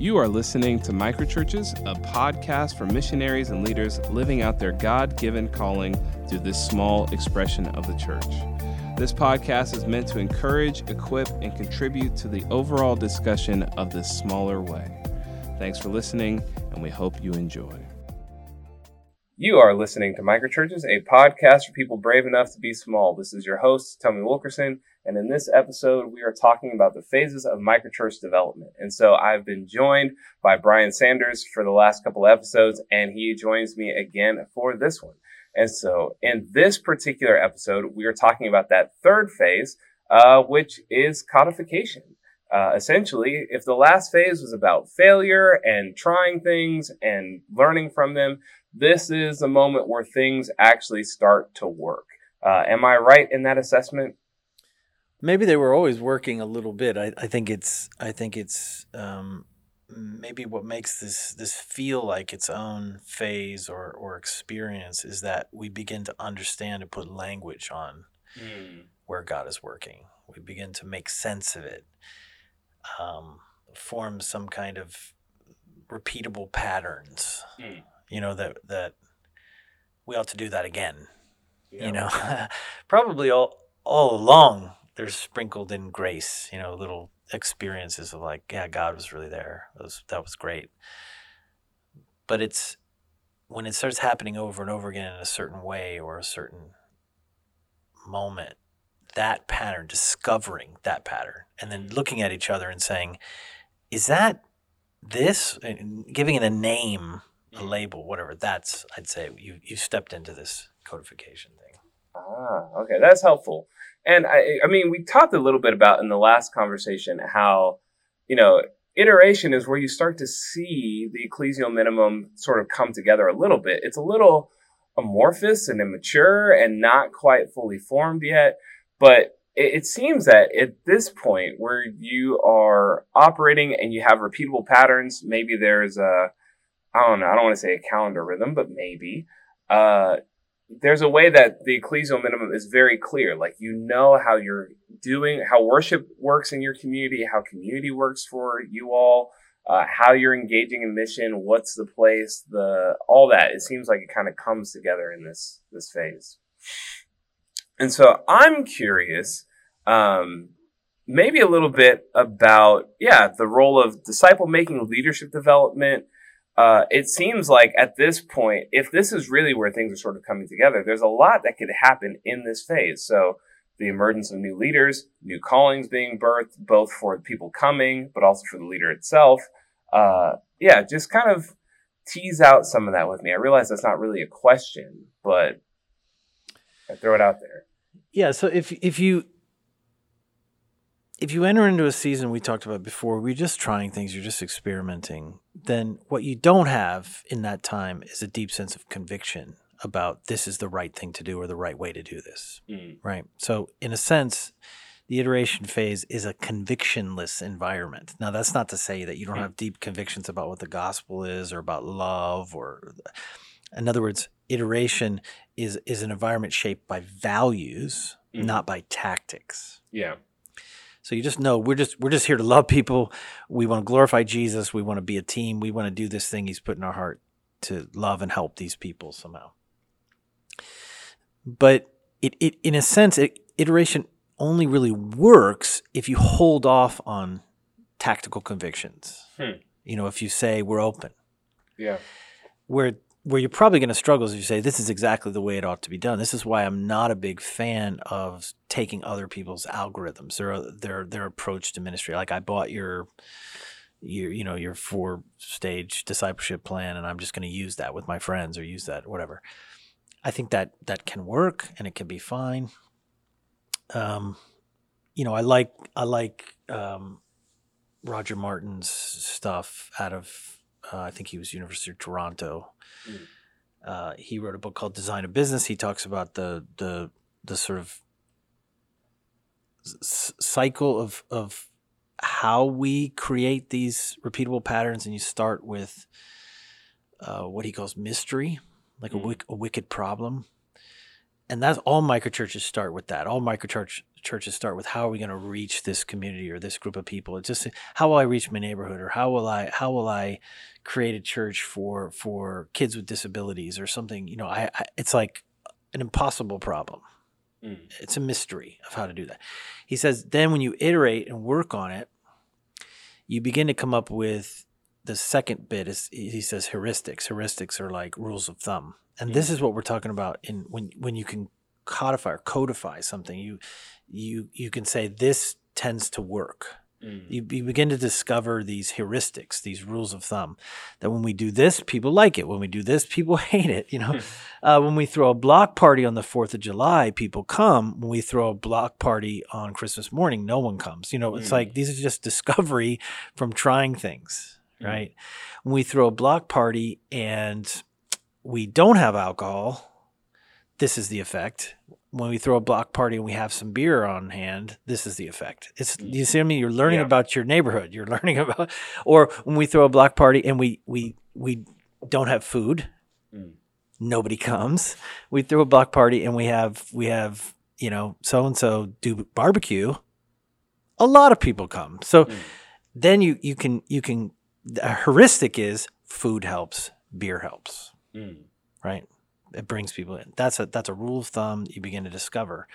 You are listening to Microchurches, a podcast for missionaries and leaders living out their God given calling through this small expression of the church. This podcast is meant to encourage, equip, and contribute to the overall discussion of this smaller way. Thanks for listening, and we hope you enjoy. You are listening to Microchurches, a podcast for people brave enough to be small. This is your host, Tommy Wilkerson, and in this episode, we are talking about the phases of microchurch development. And so I've been joined by Brian Sanders for the last couple episodes, and he joins me again for this one. And so in this particular episode, we are talking about that third phase, uh, which is codification. Uh, essentially, if the last phase was about failure and trying things and learning from them, this is the moment where things actually start to work. Uh, am I right in that assessment? Maybe they were always working a little bit. I, I think it's I think it's um, maybe what makes this this feel like its own phase or or experience is that we begin to understand and put language on mm. where God is working. We begin to make sense of it, um, form some kind of repeatable patterns. Mm you know that that we ought to do that again. Yeah. You know, probably all all along there's sprinkled in grace. You know, little experiences of like, yeah, God was really there. That was that was great. But it's when it starts happening over and over again in a certain way or a certain moment, that pattern, discovering that pattern, and then looking at each other and saying, is that this? And giving it a name a label, whatever. That's I'd say you you stepped into this codification thing. Ah, okay, that's helpful. And I, I mean, we talked a little bit about in the last conversation how, you know, iteration is where you start to see the ecclesial minimum sort of come together a little bit. It's a little amorphous and immature and not quite fully formed yet, but it, it seems that at this point where you are operating and you have repeatable patterns, maybe there's a I don't know, I don't want to say a calendar rhythm, but maybe. Uh, there's a way that the ecclesial minimum is very clear. Like you know how you're doing, how worship works in your community, how community works for you all, uh, how you're engaging in mission, what's the place, the all that. It seems like it kind of comes together in this this phase. And so I'm curious, um, maybe a little bit about yeah the role of disciple making, leadership development uh, it seems like at this point, if this is really where things are sort of coming together, there's a lot that could happen in this phase. So the emergence of new leaders, new callings being birthed, both for the people coming, but also for the leader itself. Uh, yeah, just kind of tease out some of that with me. I realize that's not really a question, but I throw it out there. Yeah. So if if you if you enter into a season we talked about before, we're just trying things, you're just experimenting, then what you don't have in that time is a deep sense of conviction about this is the right thing to do or the right way to do this. Mm. Right. So, in a sense, the iteration phase is a convictionless environment. Now, that's not to say that you don't mm. have deep convictions about what the gospel is or about love or in other words, iteration is is an environment shaped by values, mm. not by tactics. Yeah. So you just know we're just we're just here to love people. We want to glorify Jesus. We want to be a team. We want to do this thing He's put in our heart to love and help these people somehow. But it, it in a sense, it, iteration only really works if you hold off on tactical convictions. Hmm. You know, if you say we're open. Yeah. Where where you're probably going to struggle is you say this is exactly the way it ought to be done. This is why I'm not a big fan of taking other people's algorithms, their their their approach to ministry. Like I bought your your you know your four stage discipleship plan, and I'm just going to use that with my friends or use that whatever. I think that that can work and it can be fine. Um, you know, I like I like um, Roger Martin's stuff out of uh, I think he was University of Toronto. Mm. Uh, he wrote a book called Design of Business. He talks about the the the sort of s- cycle of of how we create these repeatable patterns, and you start with uh, what he calls mystery, like mm. a, wick, a wicked problem, and that's all microchurches start with that. All microchurch churches start with how are we going to reach this community or this group of people? It's just how will I reach my neighborhood or how will I how will I create a church for for kids with disabilities or something? You know, I, I it's like an impossible problem. Mm. It's a mystery of how to do that. He says then when you iterate and work on it, you begin to come up with the second bit is he says heuristics. Heuristics are like rules of thumb. And this is what we're talking about in when when you can codify or codify something, you you you can say this tends to work. Mm. You, you, begin to discover these heuristics, these rules of thumb. That when we do this, people like it. When we do this, people hate it. You know, hmm. uh, when we throw a block party on the Fourth of July, people come. When we throw a block party on Christmas morning, no one comes. You know, it's mm. like these are just discovery from trying things, mm. right? When we throw a block party and we don't have alcohol, this is the effect when we throw a block party and we have some beer on hand, this is the effect. It's mm. you see what I mean? You're learning yeah. about your neighborhood. You're learning about or when we throw a block party and we we we don't have food, mm. nobody comes. We throw a block party and we have we have, you know, so and so do barbecue. A lot of people come. So mm. then you you can you can the heuristic is food helps, beer helps. Mm. Right? it brings people in. That's a that's a rule of thumb you begin to discover.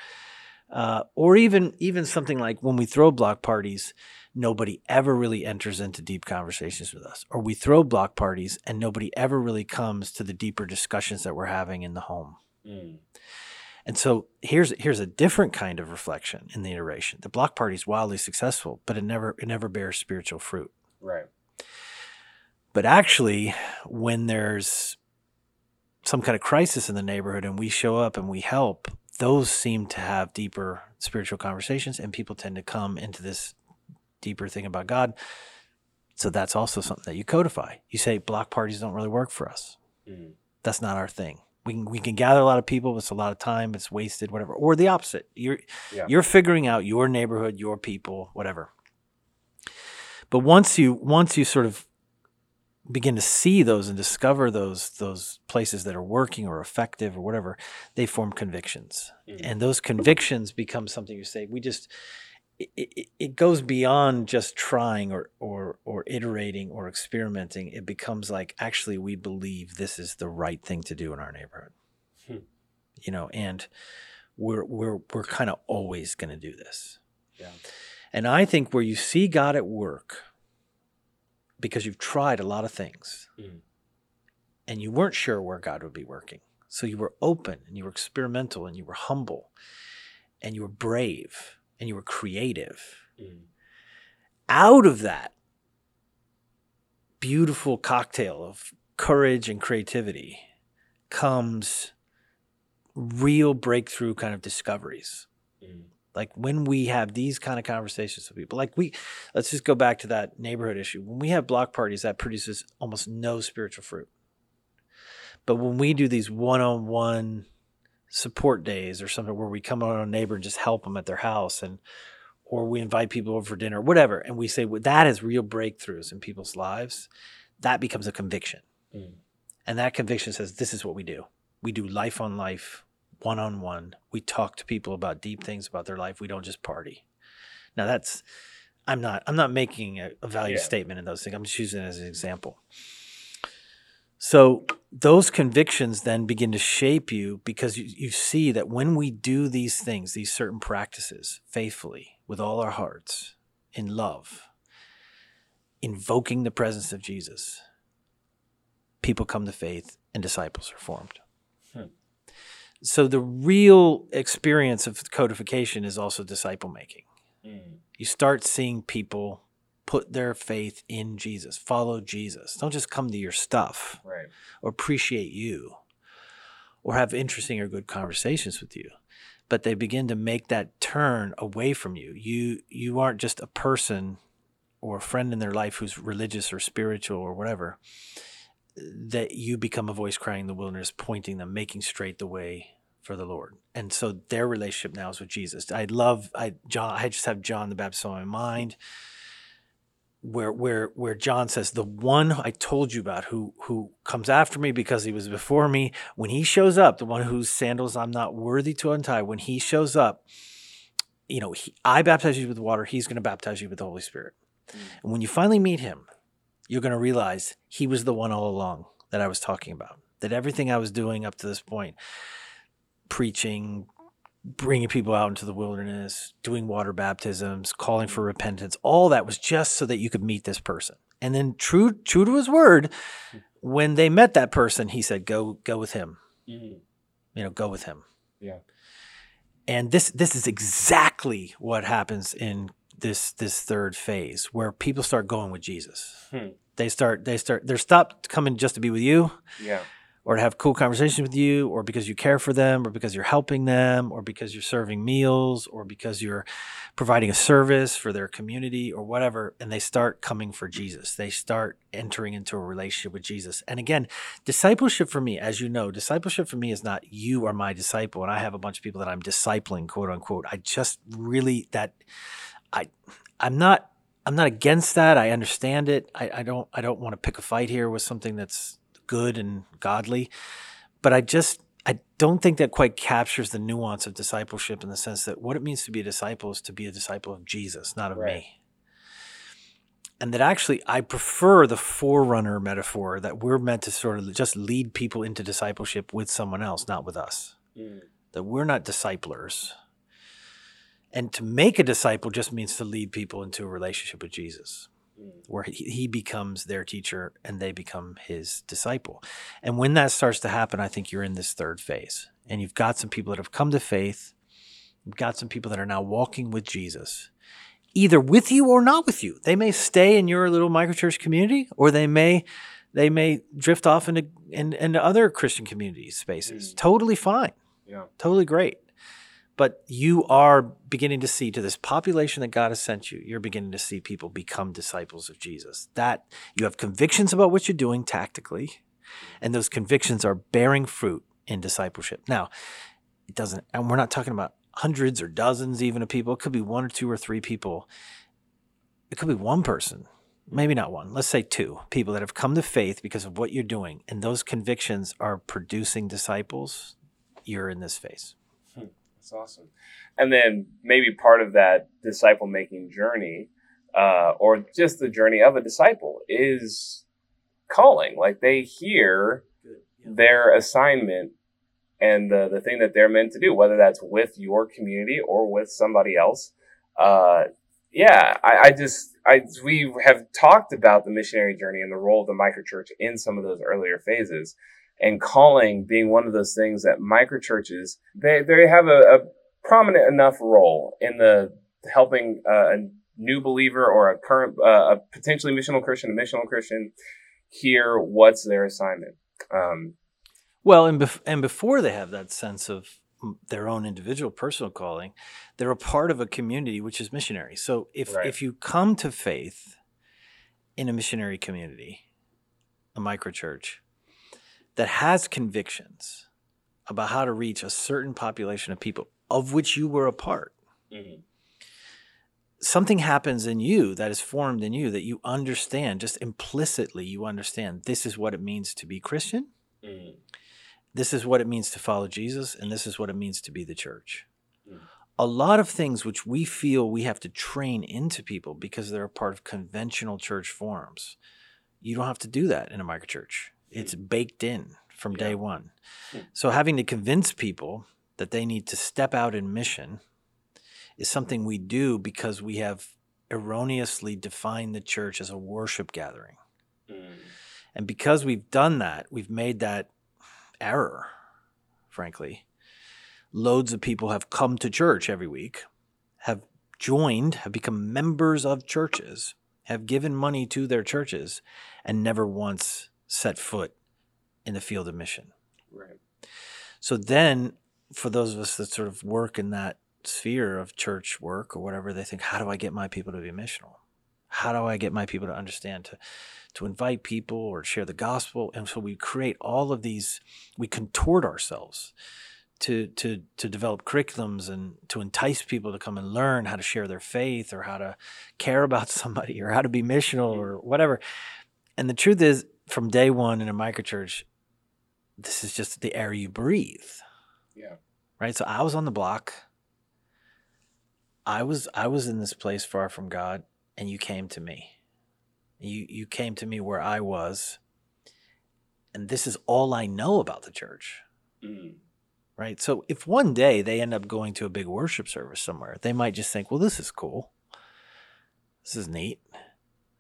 Uh, or even even something like when we throw block parties, nobody ever really enters into deep conversations with us. Or we throw block parties and nobody ever really comes to the deeper discussions that we're having in the home. Mm. And so here's here's a different kind of reflection in the iteration. The block party is wildly successful, but it never it never bears spiritual fruit. Right. But actually, when there's some kind of crisis in the neighborhood and we show up and we help, those seem to have deeper spiritual conversations and people tend to come into this deeper thing about God. So that's also something that you codify. You say block parties don't really work for us. Mm-hmm. That's not our thing. We can, we can gather a lot of people. It's a lot of time. It's wasted, whatever. Or the opposite. You're yeah. you're figuring out your neighborhood, your people, whatever. But once you once you sort of begin to see those and discover those those places that are working or effective or whatever, they form convictions, mm-hmm. and those convictions become something you say. We just it, it, it, goes beyond just trying or, or or iterating or experimenting. It becomes like actually we believe this is the right thing to do in our neighborhood. Hmm. You know, and we're we're we're kind of always going to do this. Yeah. And I think where you see God at work because you've tried a lot of things mm. and you weren't sure where God would be working. So you were open and you were experimental and you were humble and you were brave and you were creative. Mm. Out of that beautiful cocktail of courage and creativity comes real breakthrough kind of discoveries. Mm. Like when we have these kind of conversations with people, like we, let's just go back to that neighborhood issue. When we have block parties, that produces almost no spiritual fruit. But when we do these one on one support days or something where we come on a neighbor and just help them at their house and, or we invite people over for dinner, whatever, and we say well, that is real breakthroughs in people's lives, that becomes a conviction. Mm. And that conviction says, this is what we do. We do life on life one on one. We talk to people about deep things about their life. We don't just party. Now that's I'm not I'm not making a, a value yeah. statement in those things. I'm just using it as an example. So those convictions then begin to shape you because you, you see that when we do these things, these certain practices faithfully with all our hearts, in love, invoking the presence of Jesus, people come to faith and disciples are formed. So the real experience of codification is also disciple making. Mm. You start seeing people put their faith in Jesus, follow Jesus. Don't just come to your stuff right. or appreciate you or have interesting or good conversations with you. But they begin to make that turn away from you. You you aren't just a person or a friend in their life who's religious or spiritual or whatever that you become a voice crying in the wilderness, pointing them, making straight the way for the Lord. And so their relationship now is with Jesus. I love I John I just have John the Baptist on my mind. where where where John says the one I told you about who who comes after me because he was before me when he shows up the one whose sandals I'm not worthy to untie when he shows up you know he, I baptize you with water he's going to baptize you with the Holy Spirit mm. and when you finally meet him you're going to realize he was the one all along that I was talking about that everything I was doing up to this point preaching bringing people out into the wilderness, doing water baptisms, calling for repentance, all that was just so that you could meet this person. And then true true to his word, when they met that person, he said, "Go go with him." Mm-hmm. You know, go with him. Yeah. And this this is exactly what happens in this this third phase where people start going with Jesus. Hmm. They start they start they're stopped coming just to be with you. Yeah or to have cool conversations with you, or because you care for them, or because you're helping them, or because you're serving meals, or because you're providing a service for their community, or whatever. And they start coming for Jesus. They start entering into a relationship with Jesus. And again, discipleship for me, as you know, discipleship for me is not you are my disciple, and I have a bunch of people that I'm discipling, quote unquote. I just really that I I'm not I'm not against that. I understand it. I, I don't I don't want to pick a fight here with something that's good and godly. But I just I don't think that quite captures the nuance of discipleship in the sense that what it means to be a disciple is to be a disciple of Jesus, not of right. me. And that actually, I prefer the forerunner metaphor that we're meant to sort of just lead people into discipleship with someone else, not with us. Mm. That we're not disciplers. And to make a disciple just means to lead people into a relationship with Jesus where he becomes their teacher and they become his disciple. And when that starts to happen, I think you're in this third phase. And you've got some people that have come to faith. You've got some people that are now walking with Jesus, either with you or not with you. They may stay in your little microchurch community, or they may they may drift off into in, into other Christian community spaces. Mm. Totally fine. Yeah. Totally great but you are beginning to see to this population that God has sent you, you're beginning to see people become disciples of Jesus. That you have convictions about what you're doing tactically, and those convictions are bearing fruit in discipleship. Now, it doesn't, and we're not talking about hundreds or dozens even of people. It could be one or two or three people. It could be one person, maybe not one, let's say two people that have come to faith because of what you're doing, and those convictions are producing disciples. You're in this phase. Hmm. That's awesome. And then maybe part of that disciple making journey, uh, or just the journey of a disciple, is calling. Like they hear their assignment and the, the thing that they're meant to do, whether that's with your community or with somebody else. Uh, yeah, I, I, just, I, we have talked about the missionary journey and the role of the microchurch in some of those earlier phases and calling being one of those things that microchurches they they have a, a prominent enough role in the helping uh, a new believer or a current uh, a potentially missional Christian a missional Christian hear what's their assignment. Um, well, and bef- and before they have that sense of their own individual personal calling, they're a part of a community which is missionary. So if right. if you come to faith in a missionary community, a microchurch, that has convictions about how to reach a certain population of people of which you were a part. Mm-hmm. Something happens in you that is formed in you that you understand, just implicitly, you understand this is what it means to be Christian. Mm-hmm. This is what it means to follow Jesus, and this is what it means to be the church. Mm-hmm. A lot of things which we feel we have to train into people because they're a part of conventional church forms. You don't have to do that in a microchurch. It's baked in from day one. Hmm. So having to convince people that they need to step out in mission is something we do because we have erroneously defined the church as a worship gathering. Mm. And because we've done that, we've made that error, frankly. Loads of people have come to church every week, have joined, have become members of churches, have given money to their churches, and never once set foot in the field of mission. Right. So then, for those of us that sort of work in that sphere of church work or whatever, they think, how do I get my people to be missional? How do I get my people to understand to to invite people or share the gospel? And so we create all of these, we contort ourselves to to to develop curriculums and to entice people to come and learn how to share their faith or how to care about somebody or how to be missional or whatever. And the truth is, from day one in a microchurch, this is just the air you breathe. Yeah. Right. So I was on the block. I was I was in this place far from God, and you came to me. You you came to me where I was, and this is all I know about the church. Mm. Right. So if one day they end up going to a big worship service somewhere, they might just think, well, this is cool. This is neat.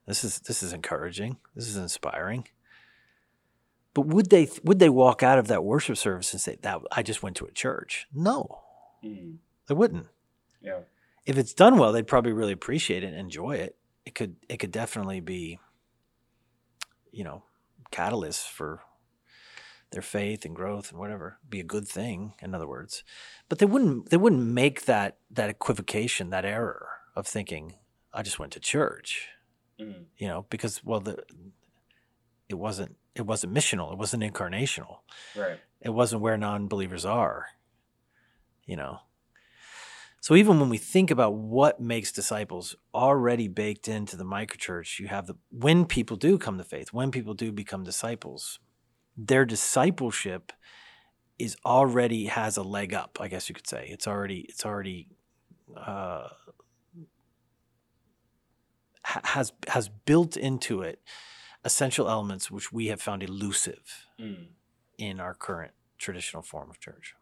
This is this is encouraging. This is inspiring. But would they would they walk out of that worship service and say that I just went to a church? No, Mm. they wouldn't. Yeah. If it's done well, they'd probably really appreciate it and enjoy it. It could it could definitely be, you know, catalyst for their faith and growth and whatever. Be a good thing, in other words. But they wouldn't they wouldn't make that that equivocation, that error of thinking, I just went to church. Mm. You know, because well the it wasn't it wasn't missional, it wasn't incarnational. Right. It wasn't where non believers are, you know. So even when we think about what makes disciples already baked into the microchurch, you have the when people do come to faith, when people do become disciples, their discipleship is already has a leg up, I guess you could say. It's already it's already uh, has has built into it essential elements which we have found elusive Mm. in our current traditional form of church.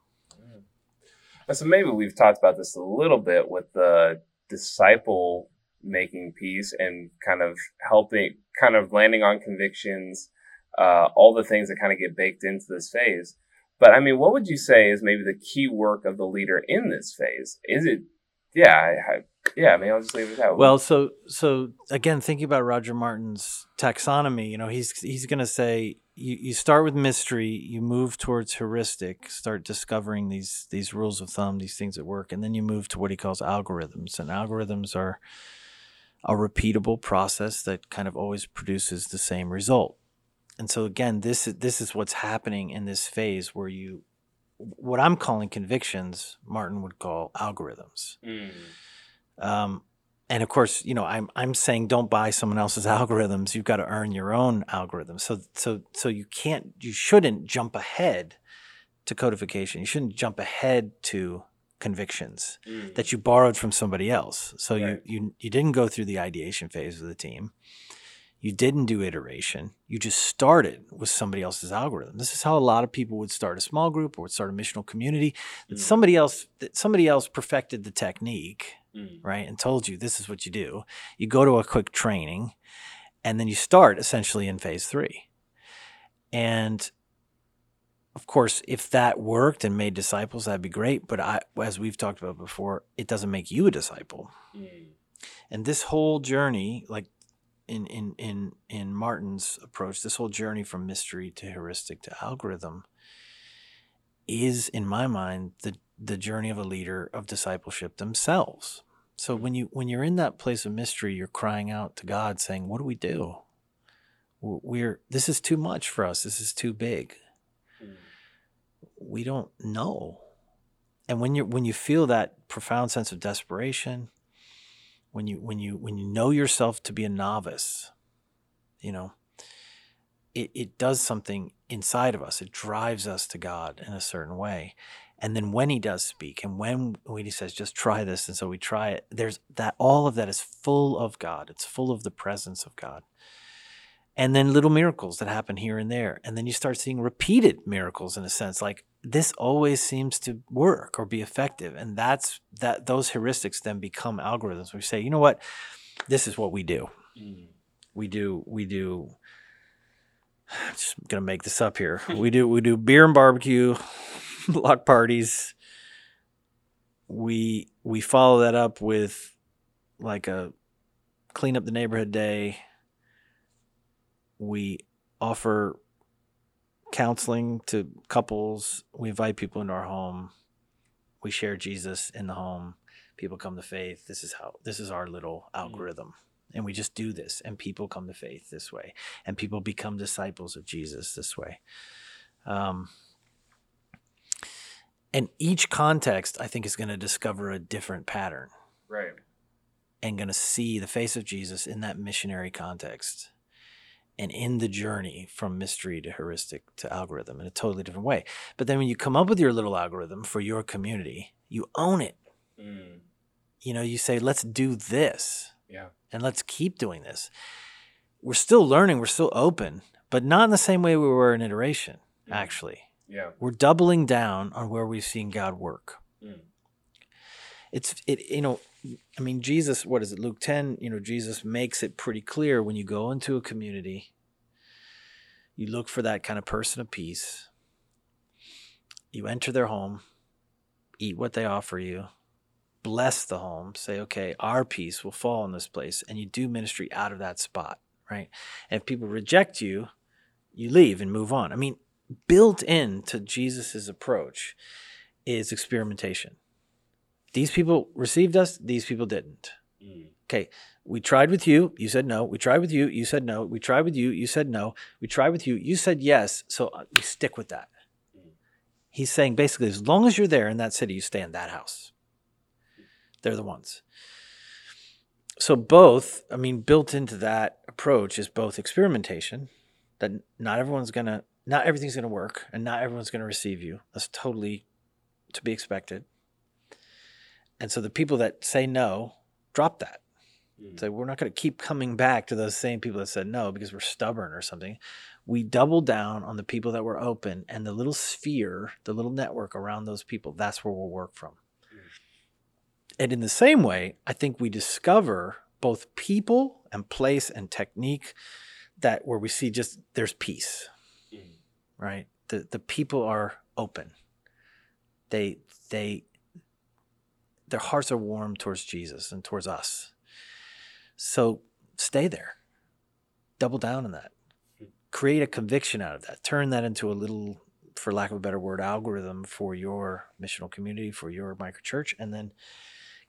And so maybe we've talked about this a little bit with the disciple making piece and kind of helping, kind of landing on convictions, uh, all the things that kind of get baked into this phase. But I mean, what would you say is maybe the key work of the leader in this phase? Is it, yeah, I, I, yeah, I mean, I'll just leave it at that. Well, so so again, thinking about Roger Martin's taxonomy, you know, he's he's going to say you, you start with mystery, you move towards heuristic, start discovering these these rules of thumb, these things that work, and then you move to what he calls algorithms. And algorithms are a repeatable process that kind of always produces the same result. And so again, this is this is what's happening in this phase where you what I'm calling convictions, Martin would call algorithms. Mm. Um, and of course, you know, I'm I'm saying don't buy someone else's algorithms. You've got to earn your own algorithms. So so so you can't you shouldn't jump ahead to codification. You shouldn't jump ahead to convictions Mm. that you borrowed from somebody else. So Right. you you you didn't go through the ideation phase of the team. You didn't do iteration. You just started with somebody else's algorithm. This is how a lot of people would start a small group or would start a missional community. That Mm. somebody else that somebody else perfected the technique Mm. right? And told you this is what you do. You go to a quick training and then you start essentially in phase three. And of course, if that worked and made disciples, that'd be great. But I, as we've talked about before, it doesn't make you a disciple. Mm. And this whole journey, like in in in in Martin's approach, this whole journey from mystery to heuristic to algorithm is, in my mind, the the journey of a leader of discipleship themselves. So when you when you're in that place of mystery, you're crying out to God, saying, "What do we do? We're this is too much for us. This is too big. We don't know." And when you when you feel that profound sense of desperation, when you when you when you know yourself to be a novice, you know, it, it does something inside of us. It drives us to God in a certain way. And then when he does speak and when when he says, just try this, and so we try it, there's that all of that is full of God. It's full of the presence of God. And then little miracles that happen here and there. And then you start seeing repeated miracles in a sense, like this always seems to work or be effective. And that's that those heuristics then become algorithms. We say, you know what? This is what we do Mm. we do we do I'm just gonna make this up here. We do we do beer and barbecue, block parties. We we follow that up with like a clean up the neighborhood day. We offer counseling to couples. We invite people into our home. We share Jesus in the home. People come to faith. This is how this is our little algorithm and we just do this and people come to faith this way and people become disciples of jesus this way um, And each context, I think, is going to discover a different pattern Right. and going to see the face of Jesus in that missionary context and in the journey from mystery to heuristic to algorithm in a totally different way. But then when you come up with your little algorithm for your community, you own it. Mm. You know, you say, let's do this Yeah. and let's keep doing this. We're still learning, we're still open, but not in the same way we were in iteration, Mhm. actually. Yeah. We're doubling down on where we've seen God work. Mm. It's it you know, I mean Jesus, what is it? Luke 10, you know, Jesus makes it pretty clear when you go into a community, you look for that kind of person of peace. You enter their home, eat what they offer you, bless the home, say, okay, our peace will fall in this place, and you do ministry out of that spot, right? And if people reject you, you leave and move on. I mean, built into Jesus's approach is experimentation. These people received us, these people didn't. Mm. Okay, we tried with you, you said no. We tried with you, you said no. We tried with you, you said no. We tried with you, you said yes. So uh, we stick with that. Mm. He's saying basically, as long as you're there in that city, you stay in that house. They're the ones. So both, I mean, built into that approach is both experimentation, that not everyone's gonna, not everything's gonna work, and not everyone's gonna receive you. That's totally to be expected. And so the people that say no, drop that. Mm. Say we're not going to keep coming back to those same people that said no because we're stubborn or something. We double down on the people that were open and the little sphere, the little network around those people. That's where we'll work from. And in the same way, I think we discover both people and place and technique that where we see just there's peace, Mm. right? The the people are open. They they their hearts are warm towards Jesus and towards us. So stay there. Double down on that. Create a conviction out of that. Turn that into a little, for lack of a better word, algorithm for your missional community, for your microchurch, and then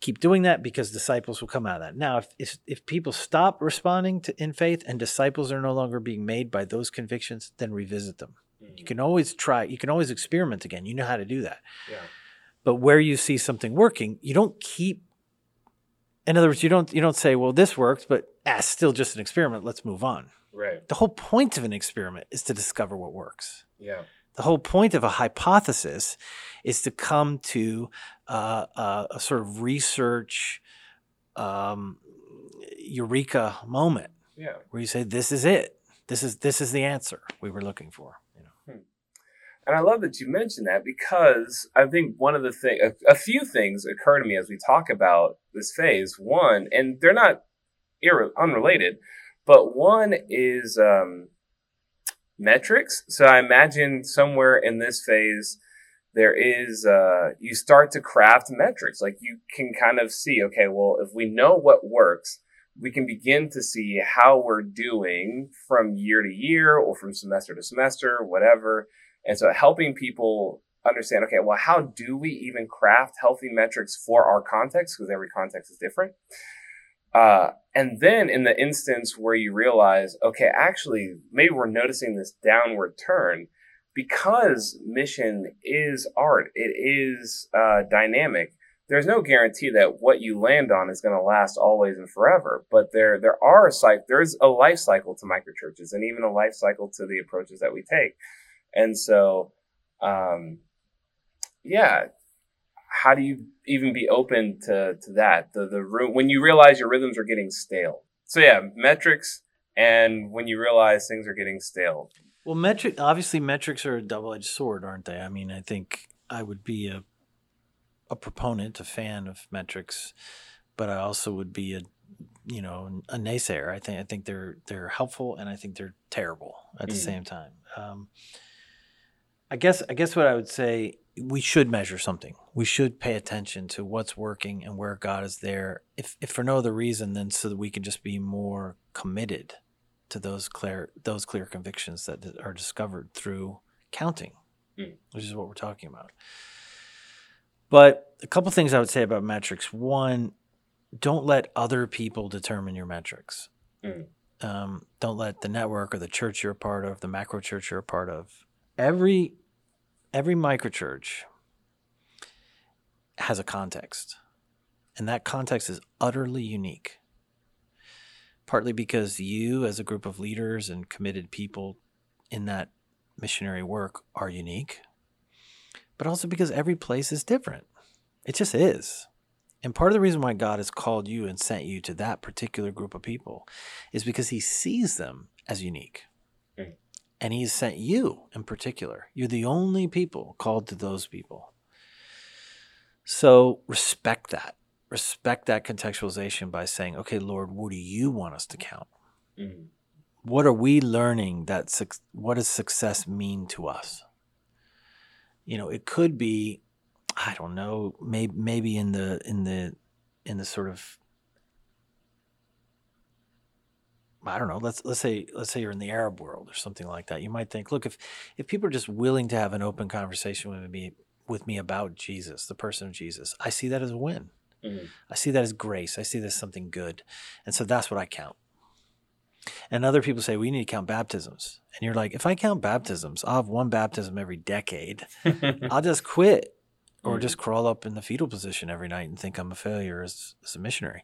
keep doing that because disciples will come out of that. Now, if if, if people stop responding to in faith and disciples are no longer being made by those convictions, then revisit them. You Mm. can always try, you can always experiment again. You know how to do that. Yeah. But where you see something working, you don't keep. In other words, you don't you don't say, "Well, this worked, but ah, it's still just an experiment. Let's move on." Right. The whole point of an experiment is to discover what works. Yeah. The whole point of a hypothesis is to come to uh, uh, a sort of research um, eureka moment Yeah. where you say, "This is it. This is this is the answer we were looking for." And I love that you mentioned that because I think one of the thing, a, a few things occur to me as we talk about this phase. One, and they're not irre- unrelated, but one is um, metrics. So I imagine somewhere in this phase, there is uh, you start to craft metrics. Like you can kind of see, okay, well, if we know what works, we can begin to see how we're doing from year to year or from semester to semester, whatever. And so helping people understand, okay, well, how do we even craft healthy metrics for our context? Because every context is different. Uh, and then in the instance where you realize, okay, actually, maybe we're noticing this downward turn because mission is art, it is uh, dynamic. There's no guarantee that what you land on is going to last always and forever, but there there are cycle there's a life cycle to microchurches and even a life cycle to the approaches that we take. And so, um, yeah, how do you even be open to, to that? The, the room, when you realize your rhythms are getting stale. So yeah, metrics. And when you realize things are getting stale. Well, metric obviously metrics are a double-edged sword, aren't they? I mean, I think I would be a a proponent, a fan of metrics, but I also would be a you know a naysayer. I think I think they're they're helpful and I think they're terrible at the Mm. same time. Um, I guess I guess what I would say we should measure something. We should pay attention to what's working and where God is there. If if for no other reason than so that we can just be more committed to those clear those clear convictions that are discovered through counting, Mm. which is what we're talking about. But a couple things I would say about metrics. One, don't let other people determine your metrics. Mm. Um, don't let the network or the church you're a part of, the macro church you're a part of. Every every microchurch has a context. And that context is utterly unique. Partly because you, as a group of leaders and committed people in that missionary work, are unique, but also because every place is different. It just is. And part of the reason why God has called you and sent you to that particular group of people is because he sees them as unique. And he's sent you in particular. You're the only people called to those people. So respect that. Respect that contextualization by saying, okay, Lord, what do you want us to count? Mm. What are we learning that what does success mean to us? You know, it could be I don't know, maybe maybe in the in the in the sort of I don't know. Let's let's say let's say you're in the Arab world or something like that. You might think, look, if if people are just willing to have an open conversation with me with me about Jesus, the person of Jesus, I see that as a win. Mm-hmm. I see that as grace. I see that as something good, and so that's what I count. And other people say we need to count baptisms, and you're like, if I count baptisms, I'll have one baptism every decade. I'll just quit or mm-hmm. just crawl up in the fetal position every night and think I'm a failure as, as a missionary.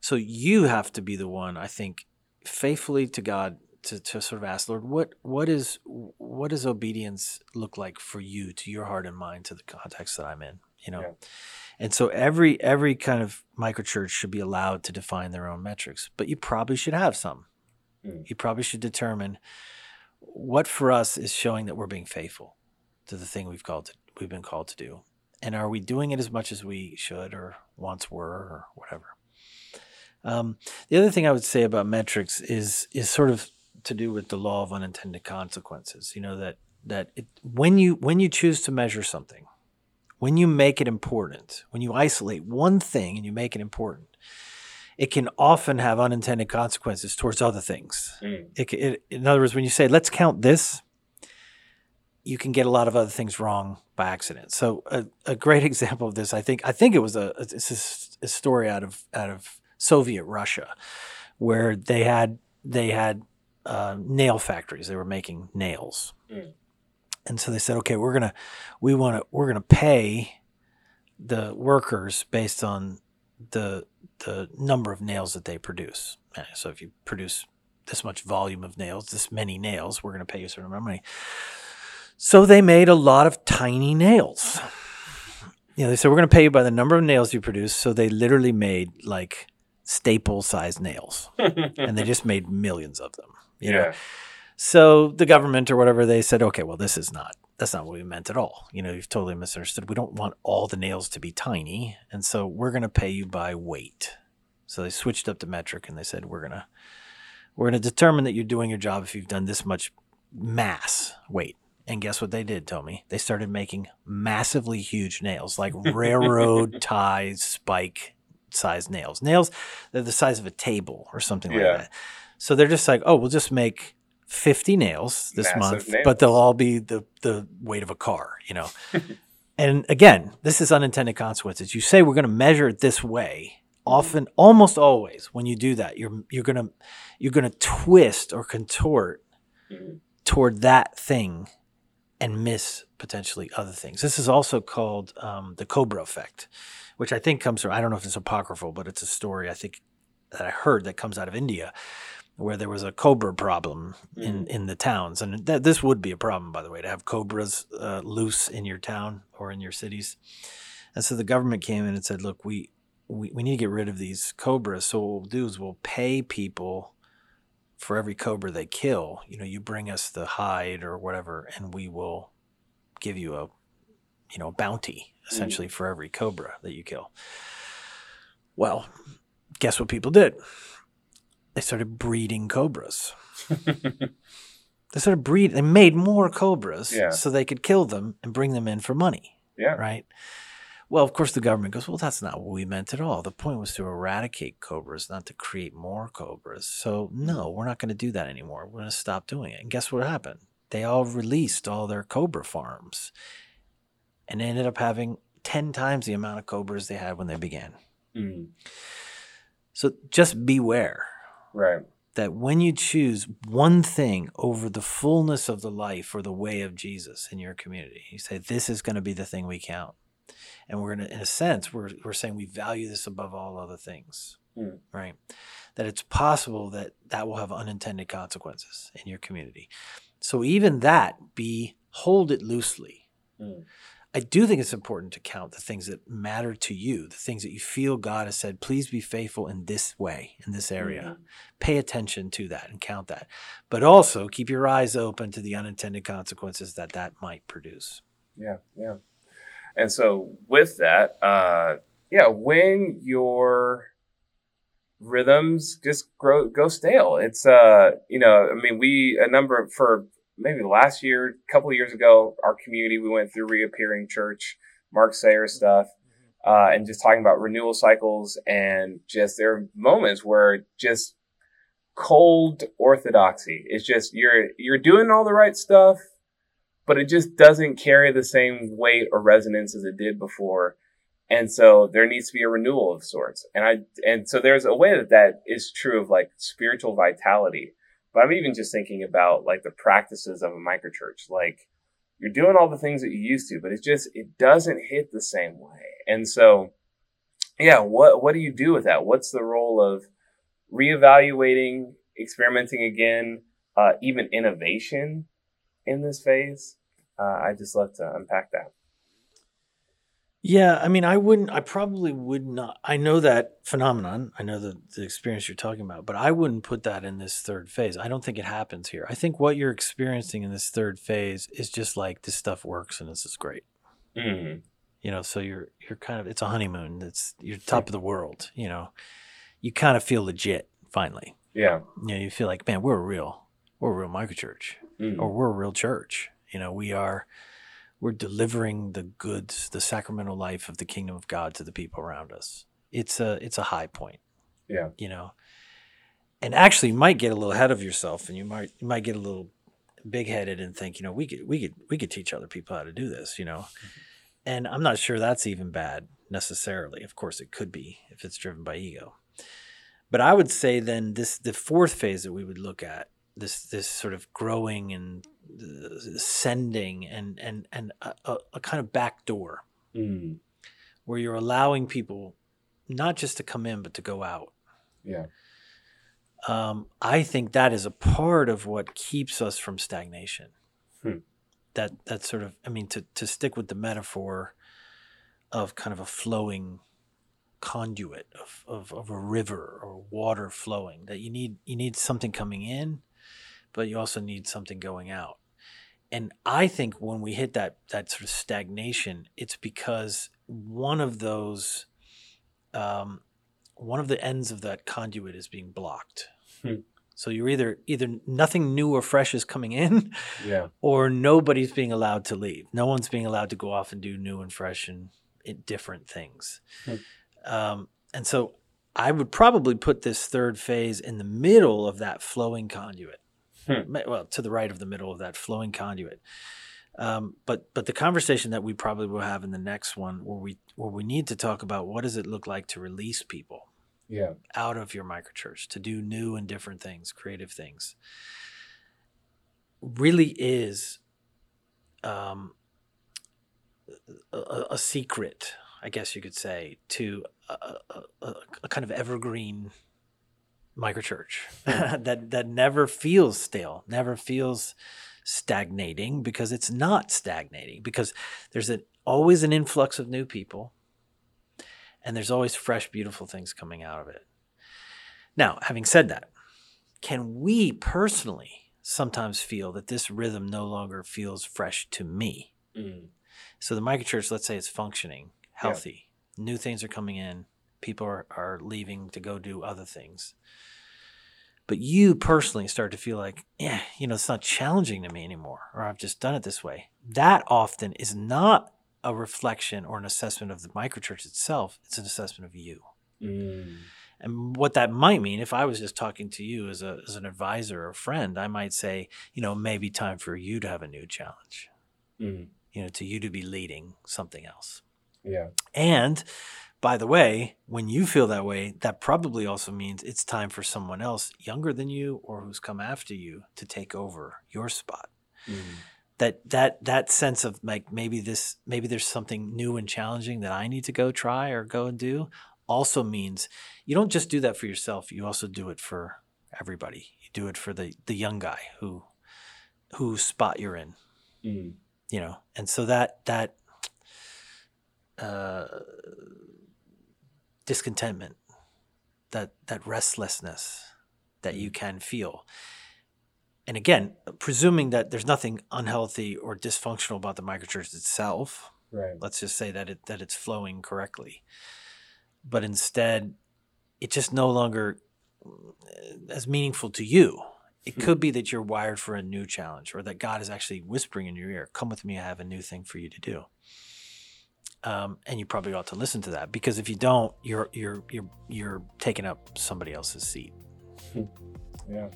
So you have to be the one, I think, faithfully to God to, to sort of ask, Lord, what what is what does obedience look like for you, to your heart and mind, to the context that I'm in? You know. Yeah. And so every every kind of microchurch should be allowed to define their own metrics, but you probably should have some. Mm. You probably should determine what for us is showing that we're being faithful to the thing we've called to, we've been called to do and are we doing it as much as we should or once were or whatever um, the other thing i would say about metrics is is sort of to do with the law of unintended consequences you know that that it, when you when you choose to measure something when you make it important when you isolate one thing and you make it important it can often have unintended consequences towards other things. Mm. It, it, in other words, when you say, let's count this, you can get a lot of other things wrong by accident. So a, a great example of this, I think, I think it was a, a, a story out of out of Soviet Russia, where they had they had uh, nail factories. They were making nails, mm. and so they said, okay, we're gonna we want to we're gonna pay the workers based on the the number of nails that they produce. So if you produce this much volume of nails, this many nails, we're going to pay you a certain amount of money. So they made a lot of tiny nails. You know, they said, we're going to pay you by the number of nails you produce. So they literally made like staple sized nails and they just made millions of them, you yeah. know? So the government or whatever, they said, okay, well, this is not, that's not what we meant at all. You know, you've totally misunderstood. We don't want all the nails to be tiny. And so we're going to pay you by weight. So they switched up the metric and they said, we're going to, we're going to determine that you're doing your job if you've done this much mass weight. And guess what they did, Tommy? They started making massively huge nails, like railroad tie spike size nails. Nails they're the size of a table or something yeah. like that. So they're just like, oh, we'll just make 50 nails this Massive month, nails. but they'll all be the, the weight of a car, you know? and again, this is unintended consequences. You say we're going to measure it this way. Often, almost always, when you do that, you're you're gonna you're gonna twist or contort mm-hmm. toward that thing and miss potentially other things. This is also called um, the Cobra effect, which I think comes from, I don't know if it's apocryphal, but it's a story I think that I heard that comes out of India where there was a cobra problem in, mm. in the towns. And th- this would be a problem, by the way, to have cobras uh, loose in your town or in your cities. And so the government came in and said, look, we, we, we need to get rid of these cobras. So what we'll do is we'll pay people for every cobra they kill, you know, you bring us the hide or whatever, and we will give you a, you know, bounty essentially mm. for every cobra that you kill. Well, guess what people did? They started breeding cobras. they started breed. They made more cobras yeah. so they could kill them and bring them in for money. Yeah. Right. Well, of course, the government goes, well, that's not what we meant at all. The point was to eradicate cobras, not to create more cobras. So, no, we're not going to do that anymore. We're going to stop doing it. And guess what happened? They all released all their cobra farms and they ended up having 10 times the amount of cobras they had when they began. Mm. So, just beware. Right. That when you choose one thing over the fullness of the life or the way of Jesus in your community, you say, this is going to be the thing we count and we're in a, in a sense we're we're saying we value this above all other things, Mm. right? That it's possible that that will have unintended consequences in your community. So even that, be hold it loosely. Mm. I do think it's important to count the things that matter to you, the things that you feel God has said, please be faithful in this way, in this area. Mhm. Pay attention to that and count that. But also keep your eyes open to the unintended consequences that that might produce. Yeah, yeah. And so with that, uh, yeah, when your rhythms just grow go stale, it's uh, you know, I mean, we a number for maybe last year, a couple of years ago, our community we went through reappearing church, Mark Sayers stuff, uh, and just talking about renewal cycles and just there are moments where just cold orthodoxy. It's just you're you're doing all the right stuff but it just doesn't carry the same weight or resonance as it did before. And so there needs to be a renewal of sorts. And I, and so there's a way that that is true of like spiritual vitality. But I'm even just thinking about like the practices of a microchurch. Like you're doing all the things that you used to, but it just, it doesn't hit the same way. And so, yeah, what, what do you do with that? What's the role of reevaluating, experimenting again, uh, even innovation in this phase? Uh, I just love to unpack that. Yeah, I mean, I wouldn't, I probably would not. I know that phenomenon. I know the, the experience you're talking about, but I wouldn't put that in this third phase. I don't think it happens here. I think what you're experiencing in this third phase is just like this stuff works and this is great. Mm. You know, so you're you're kind of it's a honeymoon. It's you're top of the world. You know, you kind of feel legit finally. Yeah. You know, you feel like man, we're a real, we're a real microchurch. Mm. or we're a real church. You know, we are we're delivering the goods, the sacramental life of the kingdom of God to the people around us. It's a it's a high point. Yeah. You know. And actually you might get a little ahead of yourself and you might you might get a little big headed and think, you know, we could we could we could teach other people how to do this, you know. Mm-hmm. And I'm not sure that's even bad necessarily. Of course it could be if it's driven by ego. But I would say then this the fourth phase that we would look at this this sort of growing and uh, sending and and and a, a, a kind of back door Mm. where you're allowing people not just to come in but to go out. Yeah. Um, I think that is a part of what keeps us from stagnation. Hmm. That that sort of I mean to to stick with the metaphor of kind of a flowing conduit of, of, of a river or water flowing that you need you need something coming in but you also need something going out and i think when we hit that that sort of stagnation it's because one of those um, one of the ends of that conduit is being blocked Hmm. so you're either either nothing new or fresh is coming in Yeah. or nobody's being allowed to leave. No one's being allowed to go off and do new and fresh and different things. Hmm. Um, and so I would probably put this third phase in the middle of that flowing conduit. Hmm. Well, to the right of the middle of that flowing conduit. Um, but but the conversation that we probably will have in the next one, where we where we need to talk about what does it look like to release people Yeah. out of your microchurch to do new and different things, creative things, really is um, a, a- secret, I guess you could say, to a, a, a kind of evergreen microchurch that that never feels stale, never feels stagnating because it's not stagnating because there's an, always an influx of new people and there's always fresh, beautiful things coming out of it. Now, having said that, can we personally sometimes feel that this rhythm no longer feels fresh to me? Mm. So the microchurch, let's say it's functioning, healthy, new things are coming in, people are, are leaving to go do other things. But you personally start to feel like, yeah, you know, it's not challenging to me anymore, or I've just done it this way. That often is not a reflection or an assessment of the microchurch itself, it's an assessment of you. Mm. And what that might mean, if I was just talking to you as, a, as an advisor or friend, I might say, you know, maybe time for you to have a new challenge, Mm. you know, to you to be leading something else. Yeah. And by the way, when you feel that way, that probably also means it's time for someone else younger than you or who's come after you to take over your spot. Mm. that that that sense of like maybe this maybe there's something new and challenging that I need to go try or go and do also means you don't just do that for yourself you also do it for everybody you do it for the the young guy who whose spot you're in mm. you know and so that that uh, discontentment that that restlessness that you mm. can feel and again, presuming that there's nothing unhealthy or dysfunctional about the microchurch itself, right. let's just say that it that it's flowing correctly. But instead, it's just no longer uh, as meaningful to you. It hmm. could be that you're wired for a new challenge, or that God is actually whispering in your ear, "Come with me, I have a new thing for you to do." Um, and you probably ought to listen to that because if you don't, you're you're you're you're taking up somebody else's seat. yeah.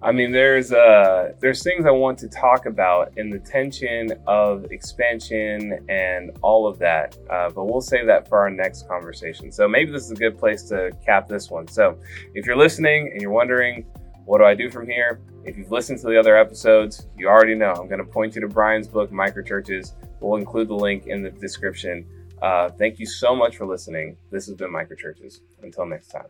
I mean, there's uh, there's things I want to talk about in the tension of expansion and all of that, uh, but we'll save that for our next conversation. So maybe this is a good place to cap this one. So if you're listening and you're wondering, what do I do from here? If you've listened to the other episodes, you already know I'm going to point you to Brian's book, Microchurches. We'll include the link in the description. Uh, thank you so much for listening. This has been Microchurches. Until next time.